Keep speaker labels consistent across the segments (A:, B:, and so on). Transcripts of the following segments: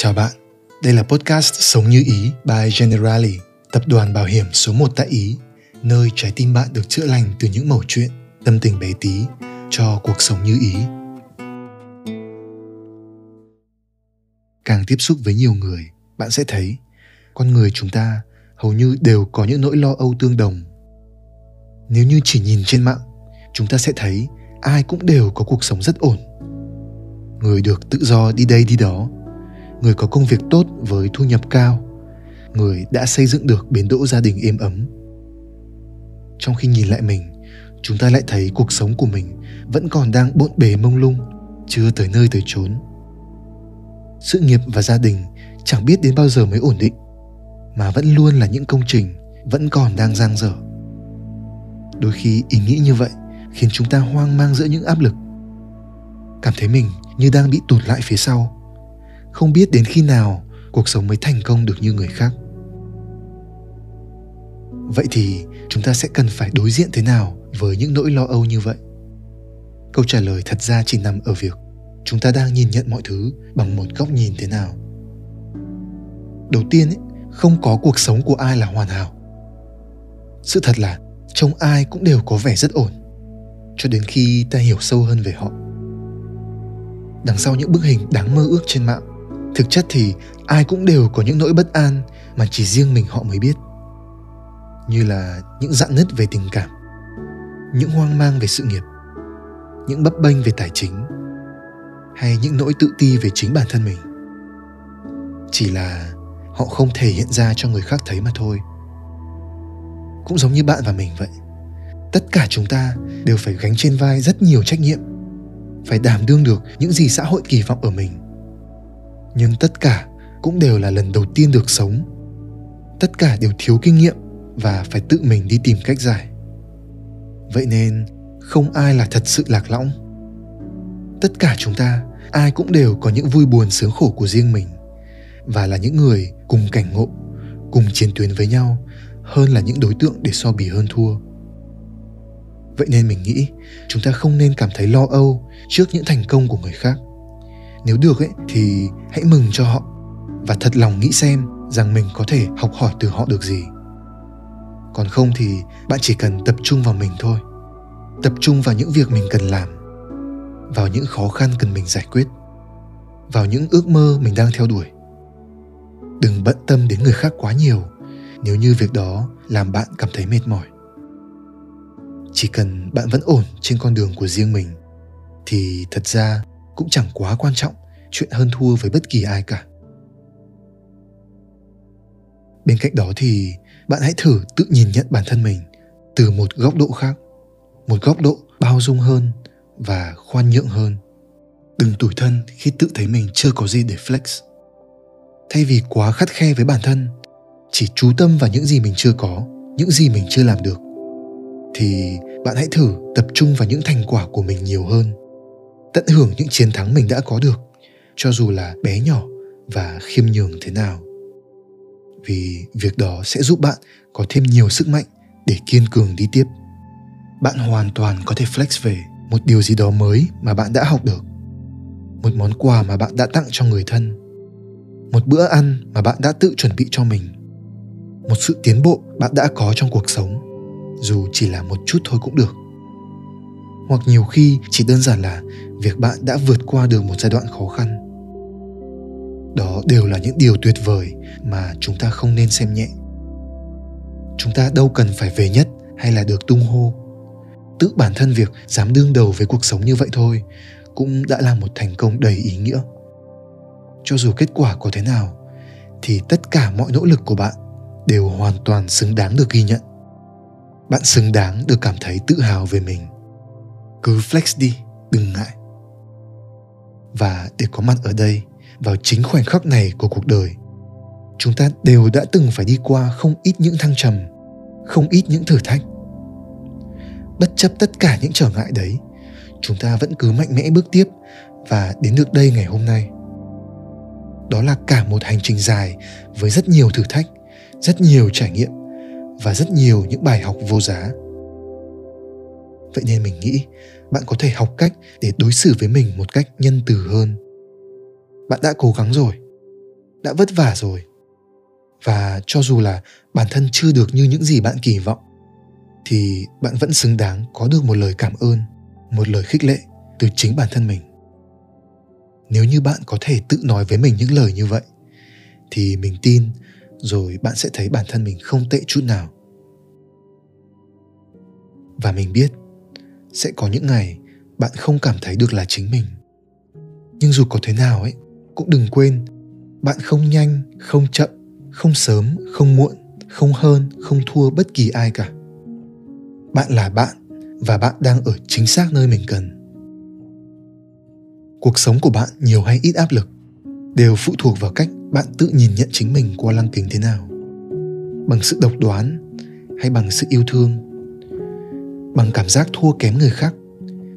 A: Chào bạn, đây là podcast Sống như Ý by Generali, tập đoàn bảo hiểm số 1 tại Ý, nơi trái tim bạn được chữa lành từ những mẩu chuyện, tâm tình bé tí cho cuộc sống như ý. Càng tiếp xúc với nhiều người, bạn sẽ thấy con người chúng ta hầu như đều có những nỗi lo âu tương đồng. Nếu như chỉ nhìn trên mạng, chúng ta sẽ thấy ai cũng đều có cuộc sống rất ổn. Người được tự do đi đây đi đó, người có công việc tốt với thu nhập cao. Người đã xây dựng được bến đỗ gia đình êm ấm. Trong khi nhìn lại mình, chúng ta lại thấy cuộc sống của mình vẫn còn đang bộn bề mông lung, chưa tới nơi tới chốn. Sự nghiệp và gia đình chẳng biết đến bao giờ mới ổn định, mà vẫn luôn là những công trình vẫn còn đang dang dở. Đôi khi ý nghĩ như vậy khiến chúng ta hoang mang giữa những áp lực. Cảm thấy mình như đang bị tụt lại phía sau không biết đến khi nào cuộc sống mới thành công được như người khác. Vậy thì chúng ta sẽ cần phải đối diện thế nào với những nỗi lo âu như vậy? Câu trả lời thật ra chỉ nằm ở việc chúng ta đang nhìn nhận mọi thứ bằng một góc nhìn thế nào. Đầu tiên ấy, không có cuộc sống của ai là hoàn hảo. Sự thật là trông ai cũng đều có vẻ rất ổn cho đến khi ta hiểu sâu hơn về họ. Đằng sau những bức hình đáng mơ ước trên mạng thực chất thì ai cũng đều có những nỗi bất an mà chỉ riêng mình họ mới biết. Như là những dạn nứt về tình cảm, những hoang mang về sự nghiệp, những bấp bênh về tài chính, hay những nỗi tự ti về chính bản thân mình. Chỉ là họ không thể hiện ra cho người khác thấy mà thôi. Cũng giống như bạn và mình vậy, tất cả chúng ta đều phải gánh trên vai rất nhiều trách nhiệm, phải đảm đương được những gì xã hội kỳ vọng ở mình nhưng tất cả cũng đều là lần đầu tiên được sống. Tất cả đều thiếu kinh nghiệm và phải tự mình đi tìm cách giải. Vậy nên, không ai là thật sự lạc lõng. Tất cả chúng ta, ai cũng đều có những vui buồn sướng khổ của riêng mình và là những người cùng cảnh ngộ, cùng chiến tuyến với nhau hơn là những đối tượng để so bì hơn thua. Vậy nên mình nghĩ, chúng ta không nên cảm thấy lo âu trước những thành công của người khác nếu được ấy, thì hãy mừng cho họ và thật lòng nghĩ xem rằng mình có thể học hỏi từ họ được gì. Còn không thì bạn chỉ cần tập trung vào mình thôi. Tập trung vào những việc mình cần làm, vào những khó khăn cần mình giải quyết, vào những ước mơ mình đang theo đuổi. Đừng bận tâm đến người khác quá nhiều. Nếu như việc đó làm bạn cảm thấy mệt mỏi, chỉ cần bạn vẫn ổn trên con đường của riêng mình, thì thật ra cũng chẳng quá quan trọng chuyện hơn thua với bất kỳ ai cả. Bên cạnh đó thì bạn hãy thử tự nhìn nhận bản thân mình từ một góc độ khác, một góc độ bao dung hơn và khoan nhượng hơn. Đừng tủi thân khi tự thấy mình chưa có gì để flex. Thay vì quá khắt khe với bản thân, chỉ chú tâm vào những gì mình chưa có, những gì mình chưa làm được, thì bạn hãy thử tập trung vào những thành quả của mình nhiều hơn tận hưởng những chiến thắng mình đã có được, cho dù là bé nhỏ và khiêm nhường thế nào. Vì việc đó sẽ giúp bạn có thêm nhiều sức mạnh để kiên cường đi tiếp. Bạn hoàn toàn có thể flex về một điều gì đó mới mà bạn đã học được, một món quà mà bạn đã tặng cho người thân, một bữa ăn mà bạn đã tự chuẩn bị cho mình, một sự tiến bộ bạn đã có trong cuộc sống, dù chỉ là một chút thôi cũng được hoặc nhiều khi chỉ đơn giản là việc bạn đã vượt qua được một giai đoạn khó khăn. Đó đều là những điều tuyệt vời mà chúng ta không nên xem nhẹ. Chúng ta đâu cần phải về nhất hay là được tung hô. Tự bản thân việc dám đương đầu với cuộc sống như vậy thôi cũng đã là một thành công đầy ý nghĩa. Cho dù kết quả có thế nào, thì tất cả mọi nỗ lực của bạn đều hoàn toàn xứng đáng được ghi nhận. Bạn xứng đáng được cảm thấy tự hào về mình cứ flex đi, đừng ngại. Và để có mặt ở đây, vào chính khoảnh khắc này của cuộc đời, chúng ta đều đã từng phải đi qua không ít những thăng trầm, không ít những thử thách. Bất chấp tất cả những trở ngại đấy, chúng ta vẫn cứ mạnh mẽ bước tiếp và đến được đây ngày hôm nay. Đó là cả một hành trình dài với rất nhiều thử thách, rất nhiều trải nghiệm và rất nhiều những bài học vô giá vậy nên mình nghĩ bạn có thể học cách để đối xử với mình một cách nhân từ hơn. Bạn đã cố gắng rồi, đã vất vả rồi. Và cho dù là bản thân chưa được như những gì bạn kỳ vọng, thì bạn vẫn xứng đáng có được một lời cảm ơn, một lời khích lệ từ chính bản thân mình. Nếu như bạn có thể tự nói với mình những lời như vậy, thì mình tin rồi bạn sẽ thấy bản thân mình không tệ chút nào. Và mình biết sẽ có những ngày bạn không cảm thấy được là chính mình. Nhưng dù có thế nào ấy, cũng đừng quên, bạn không nhanh, không chậm, không sớm, không muộn, không hơn, không thua bất kỳ ai cả. Bạn là bạn và bạn đang ở chính xác nơi mình cần. Cuộc sống của bạn nhiều hay ít áp lực đều phụ thuộc vào cách bạn tự nhìn nhận chính mình qua lăng kính thế nào. Bằng sự độc đoán hay bằng sự yêu thương bằng cảm giác thua kém người khác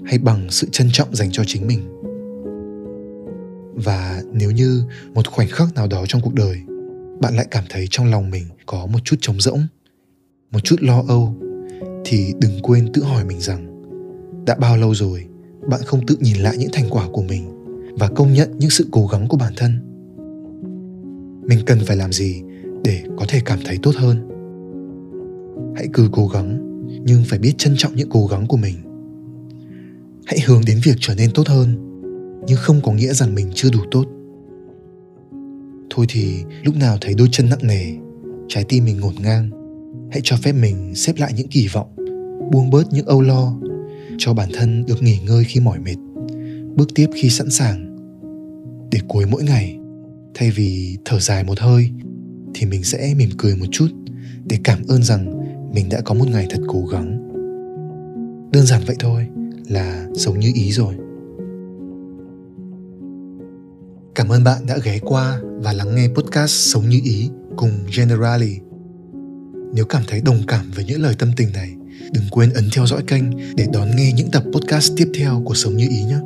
A: hay bằng sự trân trọng dành cho chính mình. Và nếu như một khoảnh khắc nào đó trong cuộc đời, bạn lại cảm thấy trong lòng mình có một chút trống rỗng, một chút lo âu, thì đừng quên tự hỏi mình rằng, đã bao lâu rồi bạn không tự nhìn lại những thành quả của mình và công nhận những sự cố gắng của bản thân? Mình cần phải làm gì để có thể cảm thấy tốt hơn? Hãy cứ cố gắng nhưng phải biết trân trọng những cố gắng của mình. Hãy hướng đến việc trở nên tốt hơn, nhưng không có nghĩa rằng mình chưa đủ tốt. Thôi thì, lúc nào thấy đôi chân nặng nề, trái tim mình ngổn ngang, hãy cho phép mình xếp lại những kỳ vọng, buông bớt những âu lo, cho bản thân được nghỉ ngơi khi mỏi mệt, bước tiếp khi sẵn sàng. Để cuối mỗi ngày, thay vì thở dài một hơi, thì mình sẽ mỉm cười một chút để cảm ơn rằng mình đã có một ngày thật cố gắng. Đơn giản vậy thôi là sống như ý rồi. Cảm ơn bạn đã ghé qua và lắng nghe podcast sống như ý cùng generali. Nếu cảm thấy đồng cảm với những lời tâm tình này, đừng quên ấn theo dõi kênh để đón nghe những tập podcast tiếp theo của sống như ý nhé.